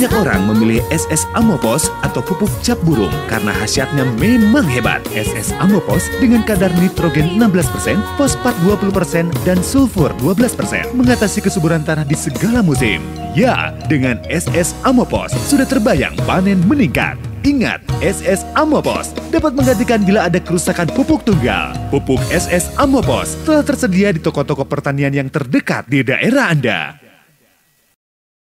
banyak orang memilih SS Amopos atau pupuk cap burung karena khasiatnya memang hebat. SS Amopos dengan kadar nitrogen 16%, fosfat 20%, dan sulfur 12% mengatasi kesuburan tanah di segala musim. Ya, dengan SS Amopos sudah terbayang panen meningkat. Ingat, SS Amopos dapat menggantikan bila ada kerusakan pupuk tunggal. Pupuk SS Amopos telah tersedia di toko-toko pertanian yang terdekat di daerah Anda.